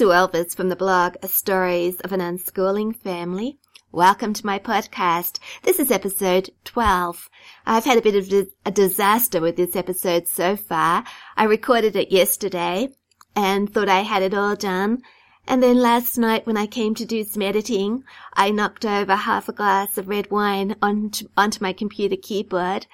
Sue Elvis from the blog Stories of an Unschooling Family. Welcome to my podcast. This is episode 12. I've had a bit of a disaster with this episode so far. I recorded it yesterday and thought I had it all done. And then last night when I came to do some editing, I knocked over half a glass of red wine onto, onto my computer keyboard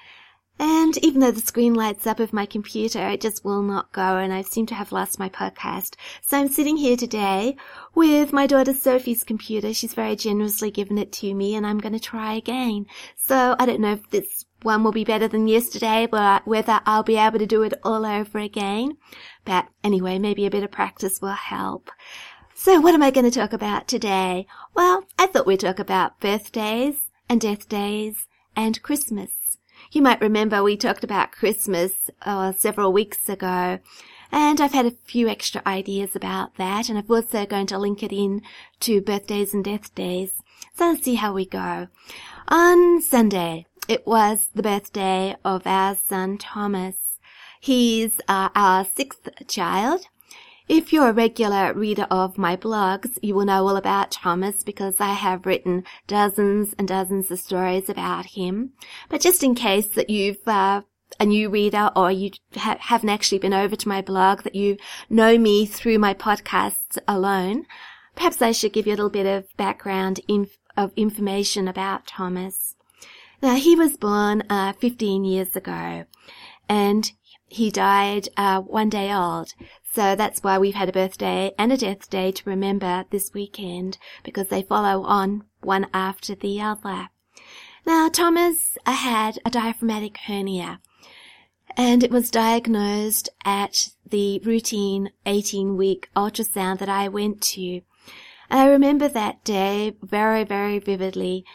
and even though the screen lights up of my computer, it just will not go and I seem to have lost my podcast. So I'm sitting here today with my daughter Sophie's computer. She's very generously given it to me and I'm going to try again. So I don't know if this one will be better than yesterday, but whether I'll be able to do it all over again. But anyway, maybe a bit of practice will help. So what am I going to talk about today? Well, I thought we'd talk about birthdays and death days and Christmas. You might remember we talked about Christmas uh, several weeks ago, and I've had a few extra ideas about that, and I'm also going to link it in to birthdays and death days. So let's see how we go. On Sunday, it was the birthday of our son Thomas. He's uh, our sixth child, if you're a regular reader of my blogs, you will know all about Thomas because I have written dozens and dozens of stories about him. But just in case that you've uh, a new reader or you ha- haven't actually been over to my blog, that you know me through my podcasts alone, perhaps I should give you a little bit of background inf- of information about Thomas. Now, he was born uh, 15 years ago and he died uh, one day old. So that's why we've had a birthday and a death day to remember this weekend because they follow on one after the other. Now, Thomas had a diaphragmatic hernia and it was diagnosed at the routine 18 week ultrasound that I went to. And I remember that day very, very vividly.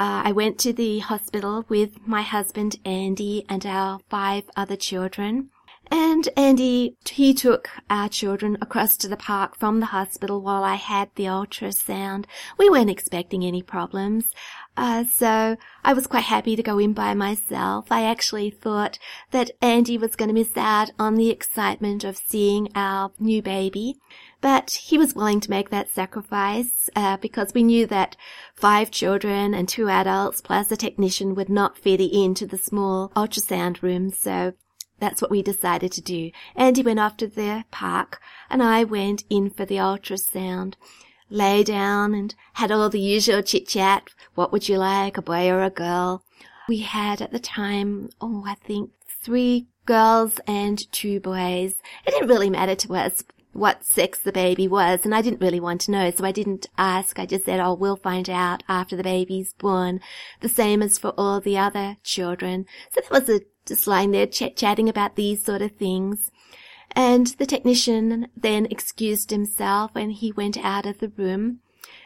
Uh, I went to the hospital with my husband Andy and our five other children. And Andy, he took our children across to the park from the hospital while I had the ultrasound. We weren't expecting any problems. Uh, so I was quite happy to go in by myself. I actually thought that Andy was going to miss out on the excitement of seeing our new baby. But he was willing to make that sacrifice, uh, because we knew that five children and two adults plus a technician would not fit into the small ultrasound room. So that's what we decided to do. Andy went off to the park and I went in for the ultrasound. Lay down and had all the usual chit chat. What would you like, a boy or a girl? We had at the time, oh, I think three girls and two boys. It didn't really matter to us what sex the baby was, and I didn't really want to know, so I didn't ask. I just said, oh, we'll find out after the baby's born, the same as for all the other children. So that was a, just lying there ch- chatting about these sort of things. And the technician then excused himself and he went out of the room.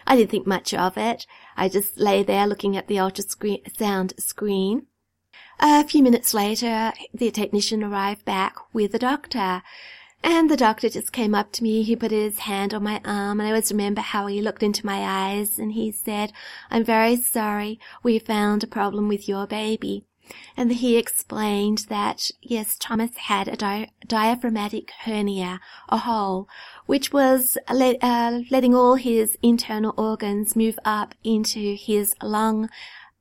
I didn't think much of it. I just lay there looking at the ultrasound screen. A few minutes later, the technician arrived back with the doctor. And the doctor just came up to me. He put his hand on my arm and I always remember how he looked into my eyes and he said, I'm very sorry. We found a problem with your baby. And he explained that, yes, Thomas had a di- diaphragmatic hernia, a hole, which was le- uh, letting all his internal organs move up into his lung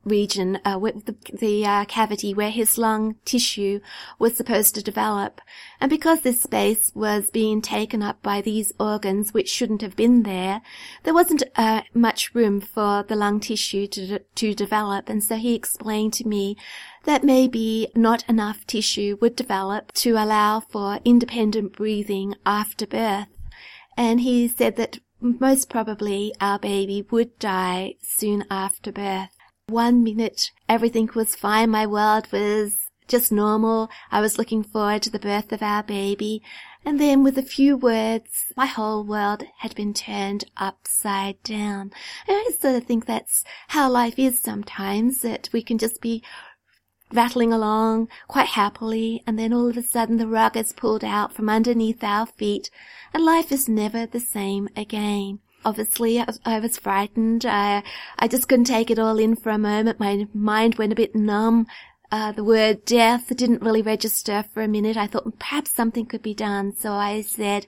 region, uh, the, the uh, cavity where his lung tissue was supposed to develop. And because this space was being taken up by these organs which shouldn't have been there, there wasn't uh, much room for the lung tissue to, to develop. And so he explained to me that maybe not enough tissue would develop to allow for independent breathing after birth. And he said that most probably our baby would die soon after birth. One minute everything was fine. My world was just normal. I was looking forward to the birth of our baby. And then with a few words, my whole world had been turned upside down. And I sort of think that's how life is sometimes, that we can just be rattling along quite happily, and then all of a sudden the rug is pulled out from underneath our feet, and life is never the same again obviously I was, frightened. I, I just couldn't take it all in for a moment. My mind went a bit numb. Uh, the word death didn't really register for a minute. I thought perhaps something could be done. So I said,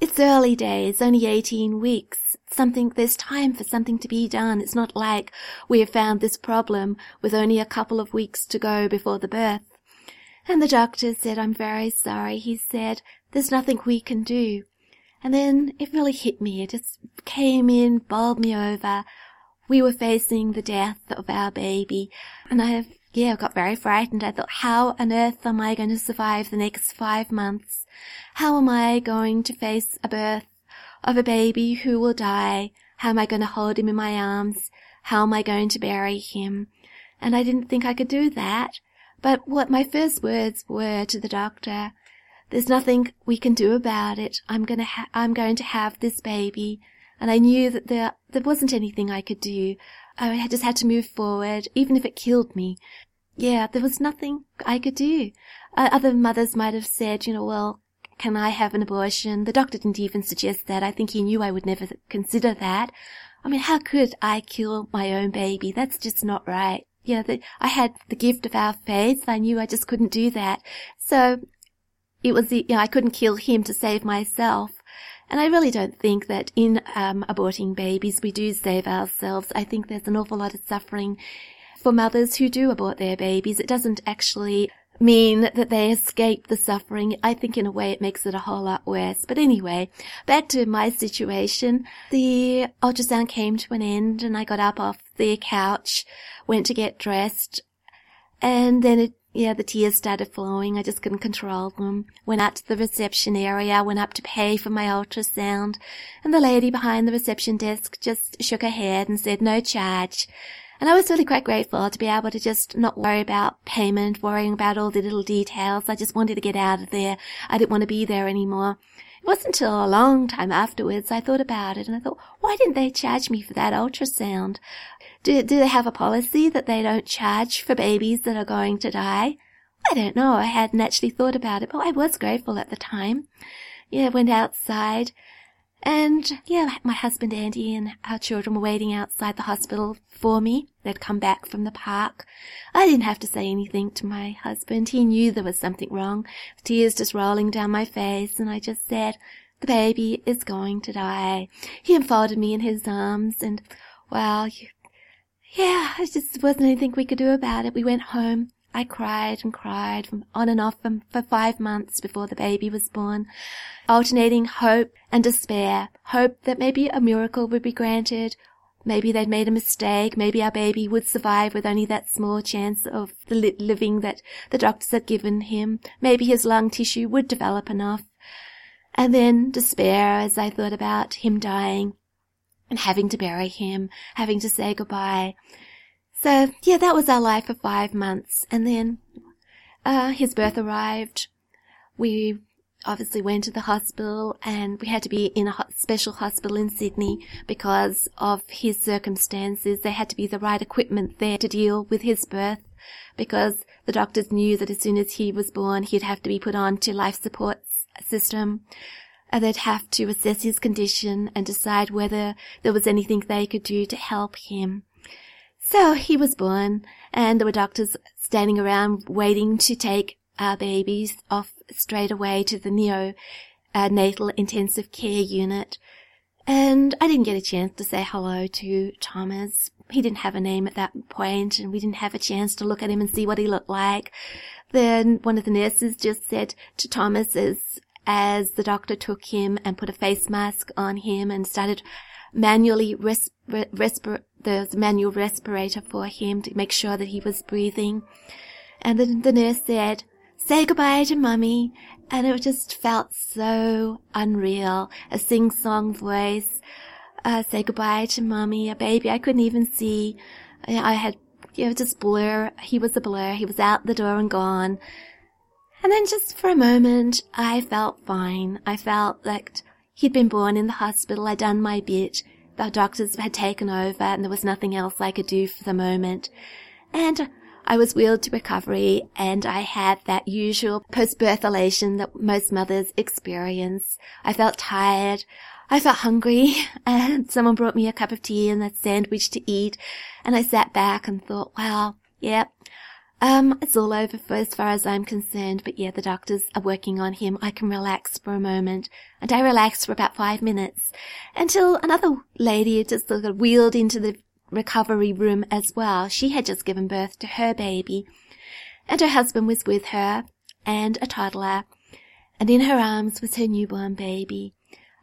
it's early days, only 18 weeks. Something, there's time for something to be done. It's not like we have found this problem with only a couple of weeks to go before the birth. And the doctor said, I'm very sorry. He said, there's nothing we can do. And then it really hit me. It just came in, bowled me over. We were facing the death of our baby. And I, have yeah, got very frightened. I thought, how on earth am I going to survive the next five months? How am I going to face a birth of a baby who will die? How am I going to hold him in my arms? How am I going to bury him? And I didn't think I could do that. But what my first words were to the doctor, there's nothing we can do about it. I'm gonna ha- I'm going to have this baby. And I knew that there, there wasn't anything I could do. I just had to move forward, even if it killed me. Yeah, there was nothing I could do. Uh, other mothers might have said, you know, well, can I have an abortion? The doctor didn't even suggest that. I think he knew I would never consider that. I mean, how could I kill my own baby? That's just not right. Yeah, the, I had the gift of our faith. I knew I just couldn't do that. So it was the, you know, I couldn't kill him to save myself. And I really don't think that in um, aborting babies we do save ourselves. I think there's an awful lot of suffering for mothers who do abort their babies. It doesn't actually mean that they escape the suffering. I think in a way it makes it a whole lot worse. But anyway, back to my situation. The ultrasound came to an end and I got up off the couch, went to get dressed, and then it yeah, the tears started flowing. I just couldn't control them. Went out to the reception area, went up to pay for my ultrasound, and the lady behind the reception desk just shook her head and said no charge. And I was really quite grateful to be able to just not worry about payment, worrying about all the little details. I just wanted to get out of there. I didn't want to be there anymore. It wasn't until a long time afterwards I thought about it and I thought, why didn't they charge me for that ultrasound? Do, do they have a policy that they don't charge for babies that are going to die? I don't know. I hadn't actually thought about it, but I was grateful at the time. Yeah, went outside and yeah, my husband Andy and our children were waiting outside the hospital for me. They'd come back from the park. I didn't have to say anything to my husband. He knew there was something wrong. Tears just rolling down my face and I just said, the baby is going to die. He enfolded me in his arms and, well, yeah, it just wasn't anything we could do about it. We went home. I cried and cried from on and off for five months before the baby was born, alternating hope and despair. Hope that maybe a miracle would be granted. Maybe they'd made a mistake. Maybe our baby would survive with only that small chance of the living that the doctors had given him. Maybe his lung tissue would develop enough. And then despair as I thought about him dying and having to bury him, having to say goodbye. So yeah, that was our life for five months. And then, uh, his birth arrived. We obviously went to the hospital and we had to be in a special hospital in Sydney because of his circumstances. There had to be the right equipment there to deal with his birth because the doctors knew that as soon as he was born, he'd have to be put on to life support system. And they'd have to assess his condition and decide whether there was anything they could do to help him. So he was born and there were doctors standing around waiting to take our babies off straight away to the neo uh, natal intensive care unit. And I didn't get a chance to say hello to Thomas. He didn't have a name at that point and we didn't have a chance to look at him and see what he looked like. Then one of the nurses just said to Thomas as, as the doctor took him and put a face mask on him and started manually res- respir- the manual respirator for him to make sure that he was breathing. And then the nurse said, say goodbye to mummy. And it just felt so unreal. A sing-song voice. Uh, say goodbye to mummy, a baby I couldn't even see. I had, you know, just blur. He was a blur. He was out the door and gone. And then just for a moment, I felt fine. I felt like He'd been born in the hospital. I'd done my bit. The doctors had taken over and there was nothing else I could do for the moment. And I was wheeled to recovery and I had that usual post-birth elation that most mothers experience. I felt tired. I felt hungry and someone brought me a cup of tea and a sandwich to eat. And I sat back and thought, wow, yep, Um, it's all over for as far as I'm concerned, but yeah, the doctors are working on him. I can relax for a moment. And I relaxed for about five minutes until another lady just sort of wheeled into the recovery room as well. She had just given birth to her baby and her husband was with her and a toddler and in her arms was her newborn baby.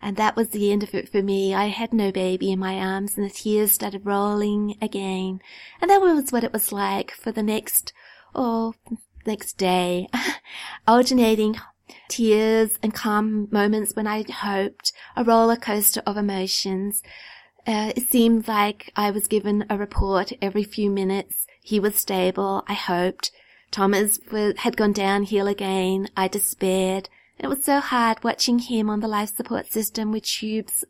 And that was the end of it for me. I had no baby in my arms and the tears started rolling again. And that was what it was like for the next, oh, next day, alternating tears and calm moments when I hoped, a roller coaster of emotions. Uh, it seemed like I was given a report every few minutes. He was stable, I hoped. Thomas had gone downhill again. I despaired. It was so hard watching him on the life support system with tubes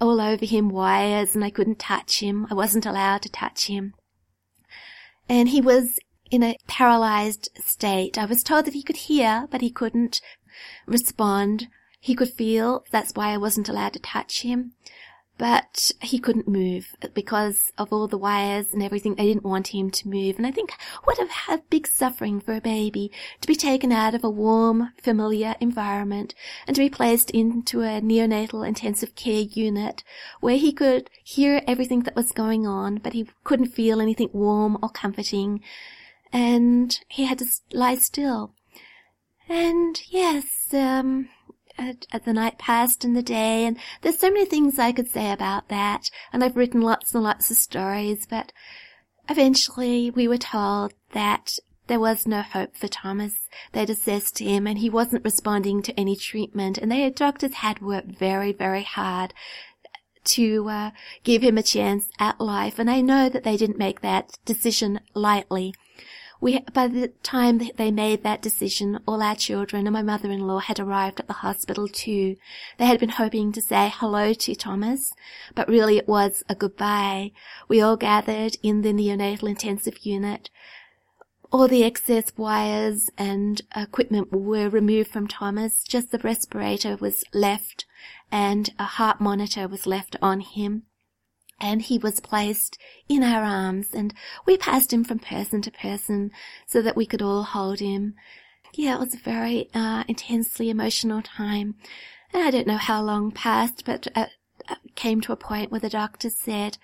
all over him, wires, and I couldn't touch him. I wasn't allowed to touch him. And he was in a paralyzed state. I was told that he could hear, but he couldn't respond. He could feel. That's why I wasn't allowed to touch him but he couldn't move because of all the wires and everything. They didn't want him to move. And I think what a, a big suffering for a baby to be taken out of a warm, familiar environment and to be placed into a neonatal intensive care unit where he could hear everything that was going on, but he couldn't feel anything warm or comforting. And he had to lie still. And yes, um, the night passed and the day, and there's so many things I could say about that, and I've written lots and lots of stories, but eventually we were told that there was no hope for Thomas. They'd assessed him and he wasn't responding to any treatment, and the doctors had worked very, very hard to uh, give him a chance at life, and I know that they didn't make that decision lightly. We, by the time they made that decision, all our children and my mother-in-law had arrived at the hospital too. They had been hoping to say hello to Thomas, but really it was a goodbye. We all gathered in the neonatal intensive unit. All the excess wires and equipment were removed from Thomas. Just the respirator was left and a heart monitor was left on him and he was placed in our arms and we passed him from person to person so that we could all hold him. Yeah, it was a very uh, intensely emotional time. And I don't know how long passed, but uh came to a point where the doctor said,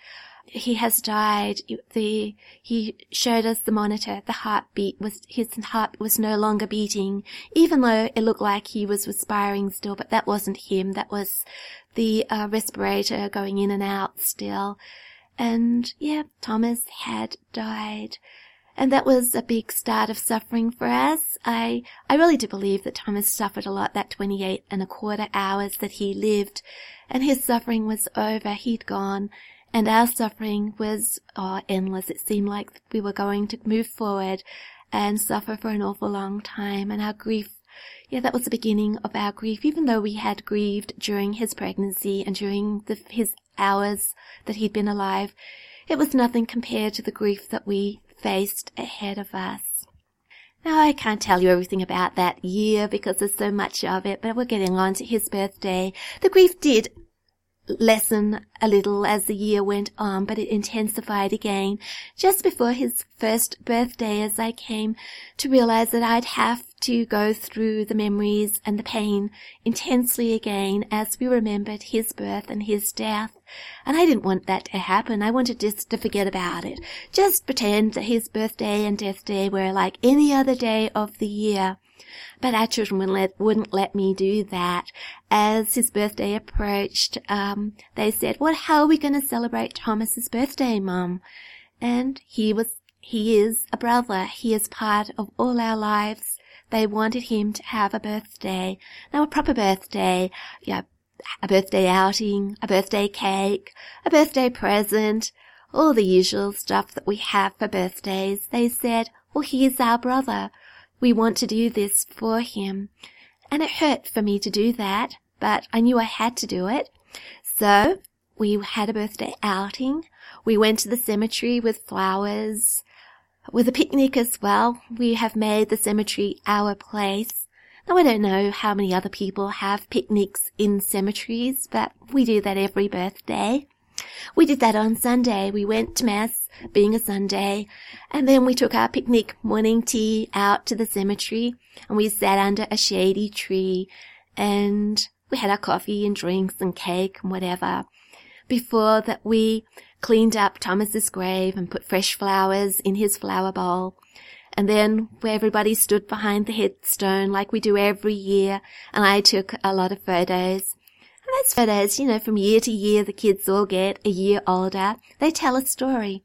he has died. The, he showed us the monitor. The heartbeat was, his heart was no longer beating, even though it looked like he was respiring still, but that wasn't him. That was the uh, respirator going in and out still. And yeah, Thomas had died. And that was a big start of suffering for us. I, I really do believe that Thomas suffered a lot that 28 and a quarter hours that he lived. And his suffering was over. He'd gone. And our suffering was oh, endless. It seemed like we were going to move forward and suffer for an awful long time. And our grief, yeah, that was the beginning of our grief, even though we had grieved during his pregnancy and during the, his hours that he'd been alive. It was nothing compared to the grief that we faced ahead of us. Now, I can't tell you everything about that year because there's so much of it, but we're getting on to his birthday. The grief did lessen a little as the year went on, but it intensified again just before his first birthday as I came to realize that I'd have to go through the memories and the pain intensely again as we remembered his birth and his death. And I didn't want that to happen. I wanted just to forget about it. Just pretend that his birthday and death day were like any other day of the year. But our children wouldn't let, wouldn't let me do that. As his birthday approached, um, they said, well, how are we going to celebrate Thomas's birthday, Mum? And he was, he is a brother. He is part of all our lives. They wanted him to have a birthday. Now a proper birthday, yeah, a birthday outing, a birthday cake, a birthday present, all the usual stuff that we have for birthdays. They said, well, he's our brother. We want to do this for him. And it hurt for me to do that, but I knew I had to do it. So we had a birthday outing. We went to the cemetery with flowers, with a picnic as well. We have made the cemetery our place. Now I don't know how many other people have picnics in cemeteries, but we do that every birthday. We did that on Sunday. We went to Mass being a Sunday. And then we took our picnic morning tea out to the cemetery and we sat under a shady tree and we had our coffee and drinks and cake and whatever. Before that we cleaned up Thomas's grave and put fresh flowers in his flower bowl. And then where everybody stood behind the headstone like we do every year and I took a lot of photos. And those photos, you know, from year to year the kids all get a year older. They tell a story.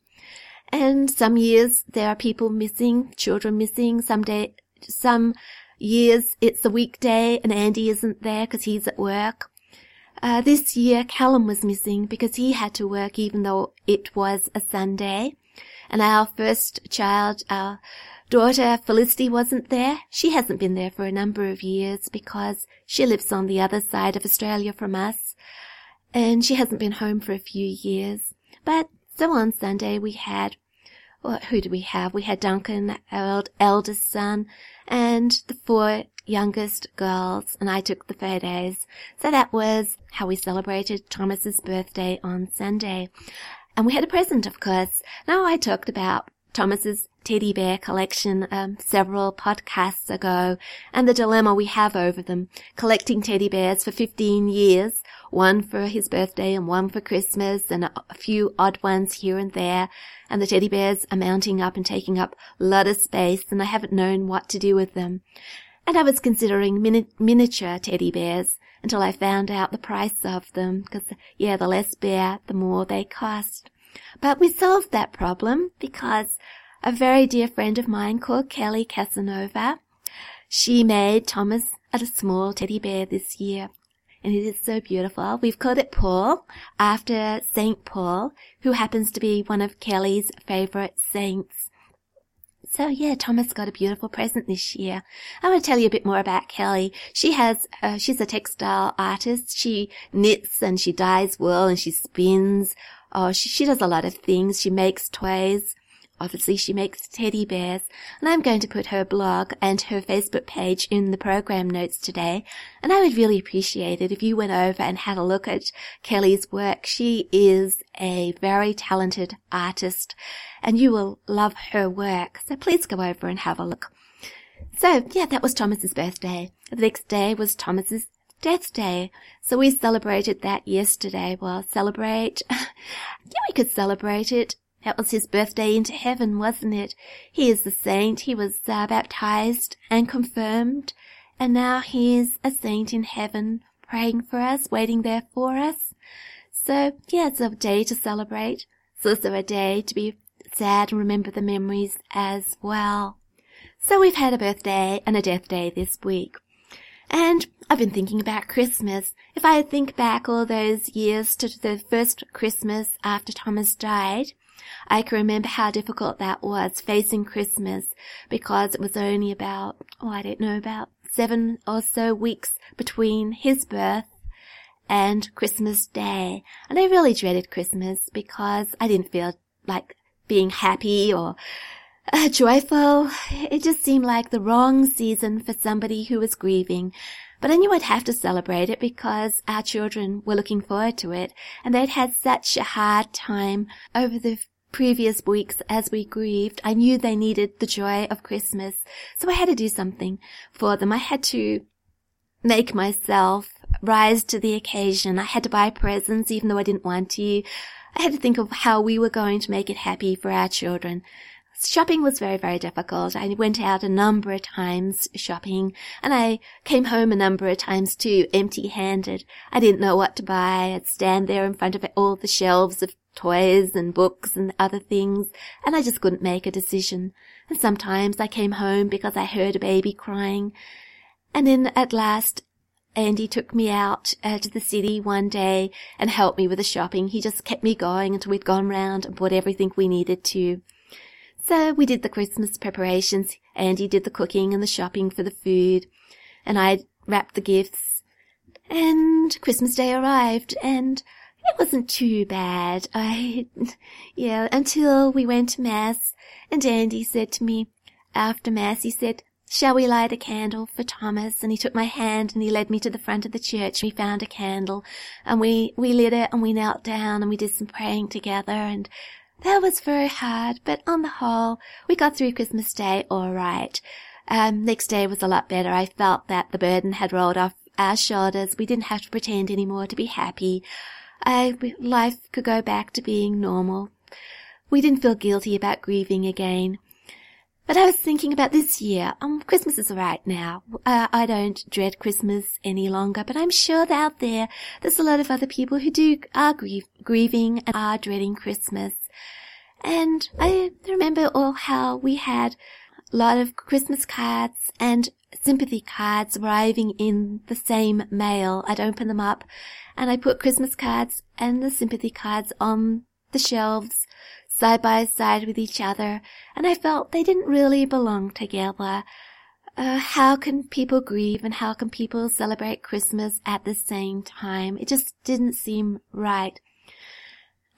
And some years there are people missing, children missing, some day, some years it's a weekday and Andy isn't there because he's at work. Uh, this year Callum was missing because he had to work even though it was a Sunday. And our first child, our daughter Felicity wasn't there. She hasn't been there for a number of years because she lives on the other side of Australia from us. And she hasn't been home for a few years. But so on Sunday we had who do we have? We had Duncan, our eldest son, and the four youngest girls, and I took the photos. So that was how we celebrated Thomas's birthday on Sunday. And we had a present, of course. Now I talked about Thomas's teddy bear collection um, several podcasts ago and the dilemma we have over them. Collecting teddy bears for 15 years, one for his birthday and one for Christmas and a, few odd ones here and there. And the teddy bears are mounting up and taking up a lot of space and I haven't known what to do with them. And I was considering mini- miniature teddy bears until I found out the price of them because, yeah, the less bear, the more they cost. But we solved that problem because a very dear friend of mine called Kelly Casanova, she made Thomas a small teddy bear this year. And it is so beautiful. We've called it Paul after Saint Paul, who happens to be one of Kelly's favorite saints. So yeah, Thomas got a beautiful present this year. I want to tell you a bit more about Kelly. She has, uh, she's a textile artist. She knits and she dyes wool and she spins. Oh, she, she does a lot of things. She makes toys. Obviously, she makes teddy bears, and I'm going to put her blog and her Facebook page in the program notes today. And I would really appreciate it if you went over and had a look at Kelly's work. She is a very talented artist, and you will love her work. So please go over and have a look. So, yeah, that was Thomas's birthday. The next day was Thomas's death day. So we celebrated that yesterday. Well, celebrate. yeah, we could celebrate it that was his birthday into heaven, wasn't it? He is a saint. He was uh, baptized and confirmed. And now he is a saint in heaven, praying for us, waiting there for us. So, yeah, it's a day to celebrate. It's also a day to be sad and remember the memories as well. So we've had a birthday and a death day this week. And I've been thinking about Christmas. If I think back all those years to the first Christmas after Thomas died, I can remember how difficult that was facing Christmas because it was only about, oh, I don't know, about seven or so weeks between his birth and Christmas Day. And I really dreaded Christmas because I didn't feel like being happy or uh, joyful. It just seemed like the wrong season for somebody who was grieving. But I knew I'd have to celebrate it because our children were looking forward to it and they'd had such a hard time over the previous weeks as we grieved, I knew they needed the joy of Christmas. So I had to do something for them. I had to make myself rise to the occasion. I had to buy presents even though I didn't want to. I had to think of how we were going to make it happy for our children. Shopping was very, very difficult. I went out a number of times shopping and I came home a number of times too, empty handed. I didn't know what to buy. I'd stand there in front of all the shelves of toys and books and other things, and I just couldn't make a decision. And sometimes I came home because I heard a baby crying. And then at last, Andy took me out uh, to the city one day and helped me with the shopping. He just kept me going until we'd gone round and bought everything we needed to. So we did the Christmas preparations. Andy did the cooking and the shopping for the food, and I wrapped the gifts. And Christmas Day arrived, and it wasn't too bad. I, yeah, until we went to Mass and Andy said to me after Mass, he said, shall we light a candle for Thomas? And he took my hand and he led me to the front of the church. We found a candle and we, we lit it and we knelt down and we did some praying together and that was very hard, but on the whole, we got through Christmas Day all right. Um, next day was a lot better. I felt that the burden had rolled off our shoulders. We didn't have to pretend anymore to be happy. I, life could go back to being normal. We didn't feel guilty about grieving again. But I was thinking about this year. Um, Christmas is alright now. Uh, I don't dread Christmas any longer, but I'm sure that out there, there's a lot of other people who do, are grieving and are dreading Christmas. And I remember all how we had a lot of Christmas cards and sympathy cards arriving in the same mail. I'd open them up and I put Christmas cards and the sympathy cards on the shelves side by side with each other, and I felt they didn't really belong together. Uh, how can people grieve and how can people celebrate Christmas at the same time? It just didn't seem right.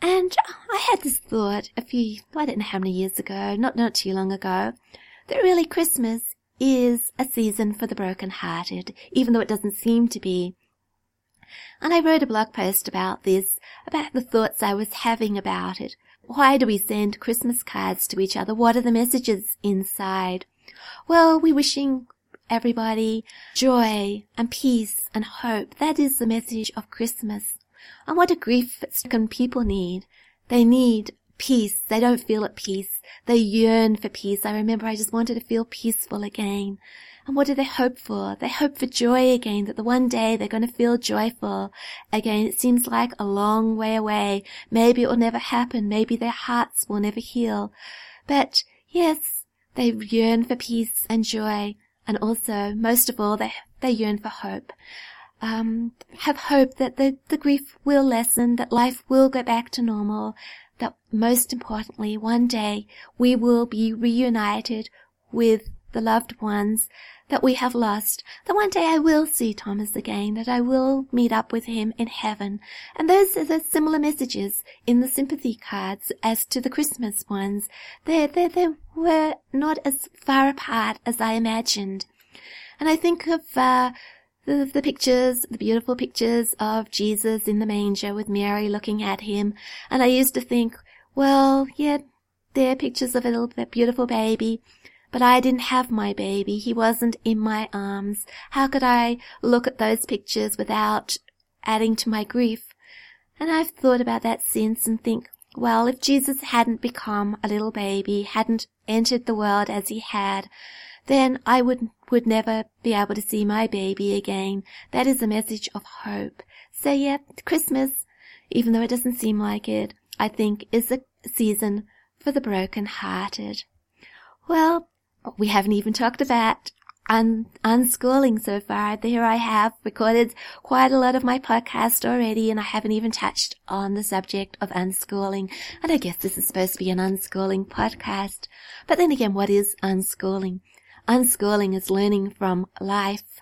And I had this thought a few, I don't know how many years ago, not, not too long ago, that really Christmas is a season for the broken-hearted, even though it doesn't seem to be. And I wrote a blog post about this, about the thoughts I was having about it. Why do we send Christmas cards to each other? What are the messages inside? Well, we're wishing everybody joy and peace and hope. That is the message of Christmas. And what do grief-stricken people need? They need peace. They don't feel at peace. They yearn for peace. I remember I just wanted to feel peaceful again. And what do they hope for? They hope for joy again, that the one day they're going to feel joyful again. It seems like a long way away. Maybe it will never happen. Maybe their hearts will never heal. But yes, they yearn for peace and joy. And also, most of all, they, they yearn for hope. Um, have hope that the, the grief will lessen, that life will go back to normal, that most importantly, one day we will be reunited with the loved ones that we have lost, that one day I will see Thomas again, that I will meet up with him in heaven. And those are the similar messages in the sympathy cards as to the Christmas ones. They, they, they were not as far apart as I imagined. And I think of, uh, the, the pictures, the beautiful pictures of Jesus in the manger with Mary looking at him. And I used to think, well, yeah, they're pictures of a little beautiful baby. But I didn't have my baby. He wasn't in my arms. How could I look at those pictures without adding to my grief? And I've thought about that since and think, well, if Jesus hadn't become a little baby, hadn't entered the world as he had, then I would, would never be able to see my baby again. That is a message of hope. So yeah, Christmas, even though it doesn't seem like it, I think is a season for the broken hearted. Well, we haven't even talked about un- unschooling so far. There I have recorded quite a lot of my podcast already and I haven't even touched on the subject of unschooling. And I guess this is supposed to be an unschooling podcast. But then again, what is unschooling? Unschooling is learning from life.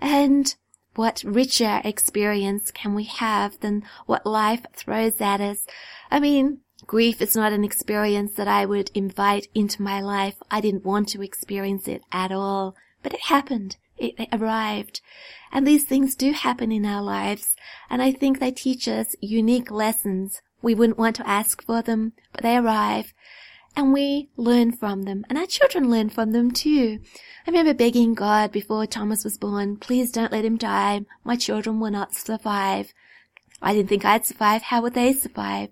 And what richer experience can we have than what life throws at us? I mean, Grief is not an experience that I would invite into my life. I didn't want to experience it at all, but it happened. It, arrived. And these things do happen in our lives, and I think they teach us unique lessons. We wouldn't want to ask for them, but they arrive, and we learn from them, and our children learn from them too. I remember begging God before Thomas was born, please don't let him die. My children will not survive. I didn't think I'd survive. How would they survive?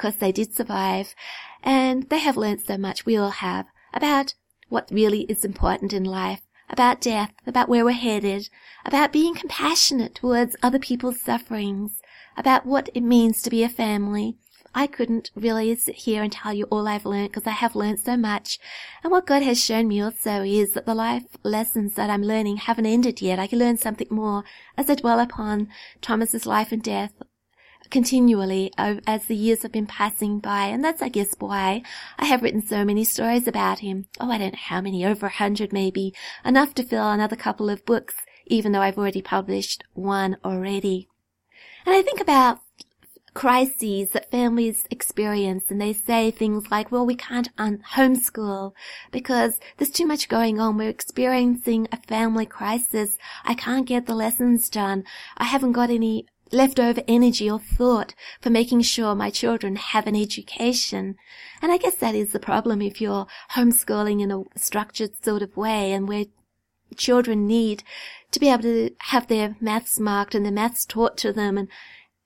because they did survive, and they have learnt so much, we all have, about what really is important in life, about death, about where we're headed, about being compassionate towards other people's sufferings, about what it means to be a family. I couldn't really sit here and tell you all I've learnt because I have learnt so much. And what God has shown me also is that the life lessons that I'm learning haven't ended yet. I can learn something more as I dwell upon Thomas's life and death continually as the years have been passing by. And that's, I guess, why I have written so many stories about him. Oh, I don't know how many, over a hundred maybe, enough to fill another couple of books, even though I've already published one already. And I think about crises that families experience and they say things like, well, we can't un- homeschool because there's too much going on. We're experiencing a family crisis. I can't get the lessons done. I haven't got any leftover energy or thought for making sure my children have an education. And I guess that is the problem if you're homeschooling in a structured sort of way and where children need to be able to have their maths marked and their maths taught to them and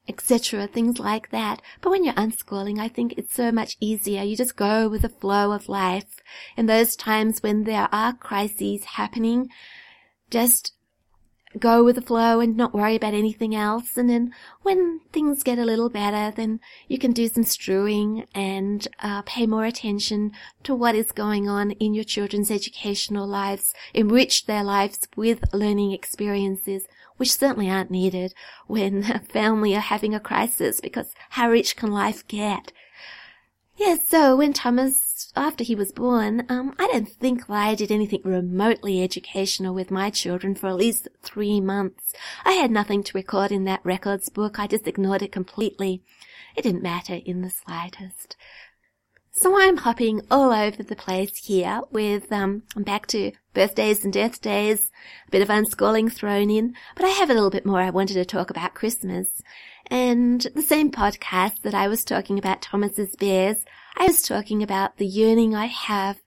etc. Things like that. But when you're unschooling, I think it's so much easier. You just go with the flow of life. In those times when there are crises happening, just go with the flow and not worry about anything else. And then when things get a little better, then you can do some strewing and uh, pay more attention to what is going on in your children's educational lives, enrich their lives with learning experiences, which certainly aren't needed when a family are having a crisis because how rich can life get? Yes, yeah, so when Thomas, after he was born, um, I don't think I did anything remotely educational with my children for at least three months. I had nothing to record in that records book. I just ignored it completely. It didn't matter in the slightest. So I'm hopping all over the place here with, um, I'm back to birthdays and death days, a bit of unschooling thrown in, but I have a little bit more I wanted to talk about Christmas. And the same podcast that I was talking about Thomas's bears, I was talking about the yearning I have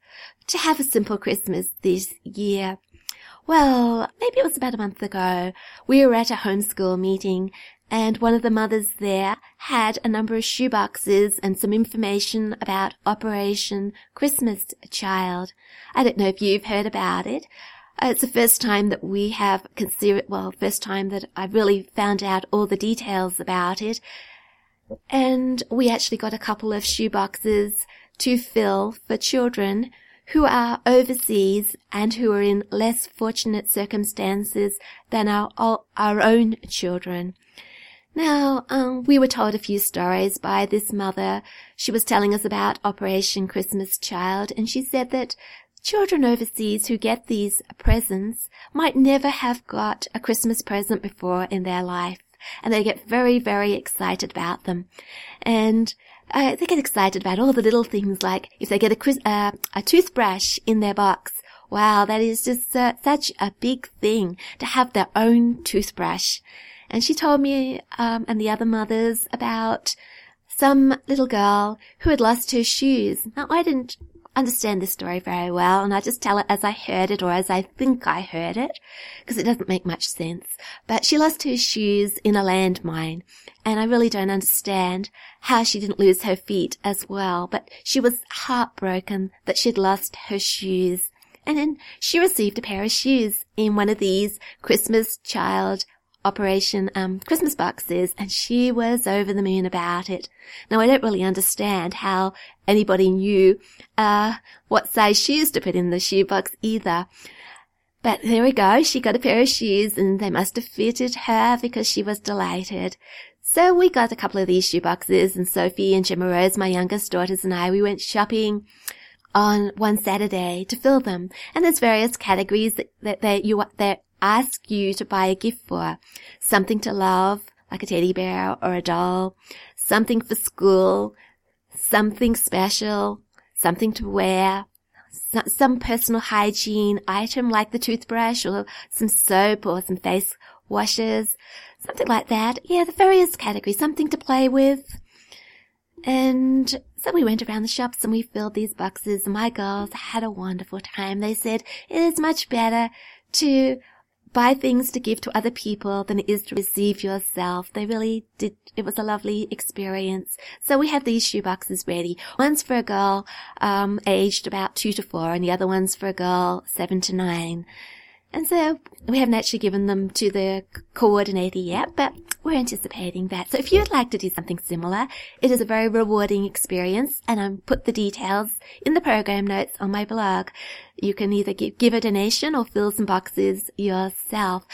to have a simple Christmas this year. Well, maybe it was about a month ago. We were at a homeschool meeting and one of the mothers there had a number of shoeboxes and some information about Operation Christmas Child. I don't know if you've heard about it. Uh, it's the first time that we have considered, well, first time that I really found out all the details about it. And we actually got a couple of shoeboxes to fill for children who are overseas and who are in less fortunate circumstances than our, our own children. Now, um, we were told a few stories by this mother. She was telling us about Operation Christmas Child, and she said that Children overseas who get these presents might never have got a Christmas present before in their life, and they get very, very excited about them. And uh, they get excited about all the little things like if they get a, uh, a toothbrush in their box. Wow, that is just uh, such a big thing to have their own toothbrush. And she told me um, and the other mothers about some little girl who had lost her shoes. Now, I didn't understand this story very well, and I just tell it as I heard it or as I think I heard it, because it doesn't make much sense. But she lost her shoes in a landmine, and I really don't understand how she didn't lose her feet as well, but she was heartbroken that she'd lost her shoes. And then she received a pair of shoes in one of these Christmas child Operation um, Christmas boxes, and she was over the moon about it. Now, I don't really understand how anybody knew uh, what size shoes to put in the shoebox either. But there we go. She got a pair of shoes, and they must have fitted her because she was delighted. So we got a couple of these shoe boxes, and Sophie and Gemma Rose, my youngest daughters, and I, we went shopping on one Saturday to fill them. And there's various categories that, that, that you, that ask you to buy a gift for. Something to love, like a teddy bear or a doll. Something for school. Something special. Something to wear. Some personal hygiene item like the toothbrush or some soap or some face washes. Something like that. Yeah, the various categories. Something to play with. And so we went around the shops and we filled these boxes my girls had a wonderful time. They said it is much better to buy things to give to other people than it is to receive yourself. They really did, it was a lovely experience. So we have these shoe boxes ready. One's for a girl, um, aged about two to four and the other one's for a girl seven to nine. And so we haven't actually given them to the coordinator yet, but we're anticipating that. So if you'd like to do something similar, it is a very rewarding experience and I've put the details in the program notes on my blog. You can either give, give a donation or fill some boxes yourself.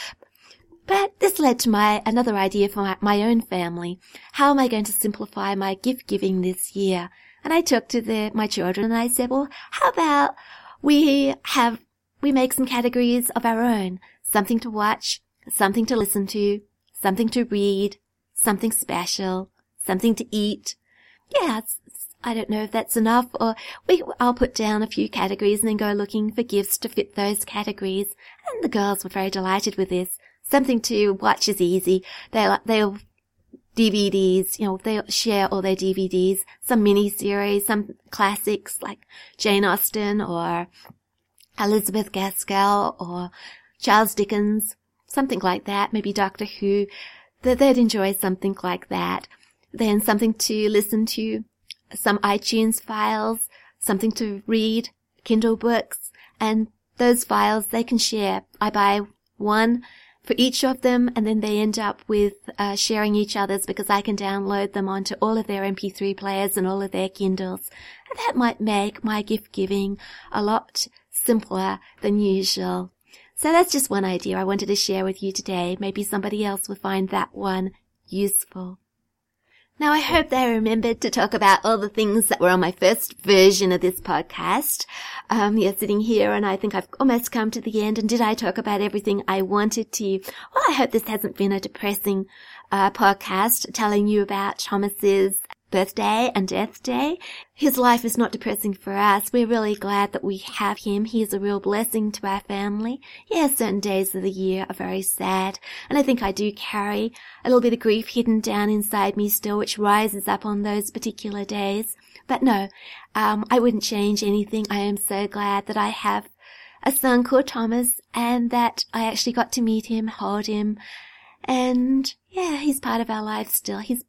But this led to my another idea for my, my own family. How am I going to simplify my gift giving this year? And I talked to the, my children and I said, well, how about we have we make some categories of our own. Something to watch, something to listen to, something to read, something special, something to eat. Yeah, I don't know if that's enough or we, I'll put down a few categories and then go looking for gifts to fit those categories. And the girls were very delighted with this. Something to watch is easy. They'll, they'll DVDs, you know, they share all their DVDs, some mini series, some classics like Jane Austen or Elizabeth Gaskell or Charles Dickens, something like that, maybe Doctor Who, that they'd enjoy something like that. Then something to listen to, some iTunes files, something to read, Kindle books, and those files they can share. I buy one for each of them and then they end up with uh, sharing each other's because I can download them onto all of their MP3 players and all of their Kindles. And that might make my gift giving a lot simpler than usual. So that's just one idea I wanted to share with you today. Maybe somebody else will find that one useful. Now I hope they remembered to talk about all the things that were on my first version of this podcast. Um, you're sitting here and I think I've almost come to the end. And did I talk about everything I wanted to? Well, I hope this hasn't been a depressing uh, podcast telling you about Thomas's birthday and death day. His life is not depressing for us. We're really glad that we have him. He is a real blessing to our family. Yes, certain days of the year are very sad, and I think I do carry a little bit of grief hidden down inside me still, which rises up on those particular days. But no, um, I wouldn't change anything. I am so glad that I have a son called Thomas and that I actually got to meet him, hold him, and yeah, he's part of our life still. He's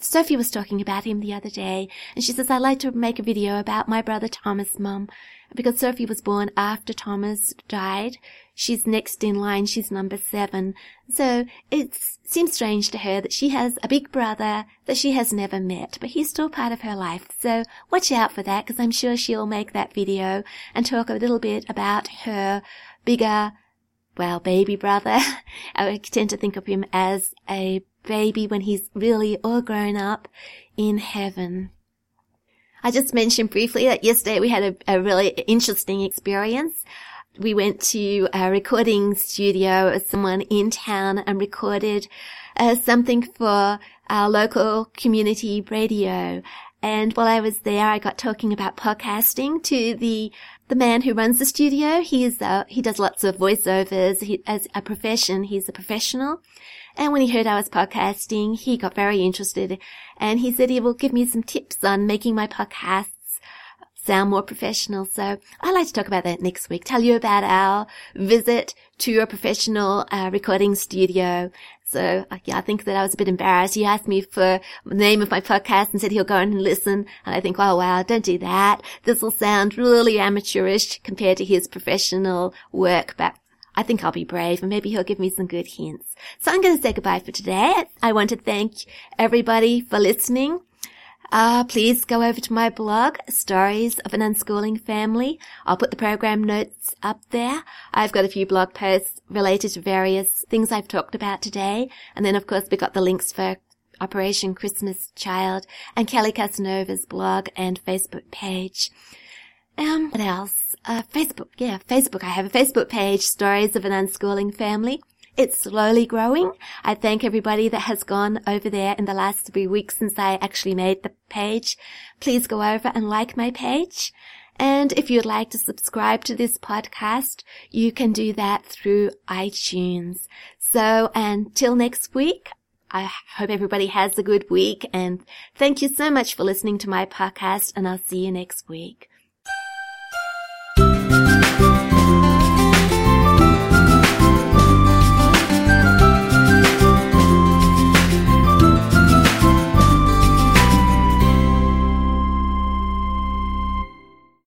Sophie was talking about him the other day, and she says, I'd like to make a video about my brother Thomas, Mum. Because Sophie was born after Thomas died. She's next in line. She's number seven. So it seems strange to her that she has a big brother that she has never met, but he's still part of her life. So watch out for that, because I'm sure she'll make that video and talk a little bit about her bigger, well, baby brother. I tend to think of him as a baby when he's really all grown up in heaven. I just mentioned briefly that yesterday we had a, a really interesting experience. We went to a recording studio of someone in town and recorded uh, something for our local community radio. And while I was there, I got talking about podcasting to the the man who runs the studio. He's uh, he does lots of voiceovers. He, as a profession, he's a professional. And when he heard I was podcasting, he got very interested and he said he will give me some tips on making my podcasts sound more professional. So I'd like to talk about that next week. Tell you about our visit to a professional uh, recording studio. So uh, yeah, I think that I was a bit embarrassed. He asked me for the name of my podcast and said he'll go and listen. And I think, oh wow, don't do that. This will sound really amateurish compared to his professional work. But I think I'll be brave and maybe he'll give me some good hints. So I'm going to say goodbye for today. I want to thank everybody for listening. Uh, please go over to my blog, Stories of an Unschooling Family. I'll put the program notes up there. I've got a few blog posts related to various things I've talked about today. And then of course we've got the links for Operation Christmas Child and Kelly Casanova's blog and Facebook page. Um, what else? Uh, Facebook. Yeah, Facebook. I have a Facebook page, Stories of an Unschooling Family. It's slowly growing. I thank everybody that has gone over there in the last three weeks since I actually made the page. Please go over and like my page. And if you'd like to subscribe to this podcast, you can do that through iTunes. So until next week, I hope everybody has a good week and thank you so much for listening to my podcast and I'll see you next week.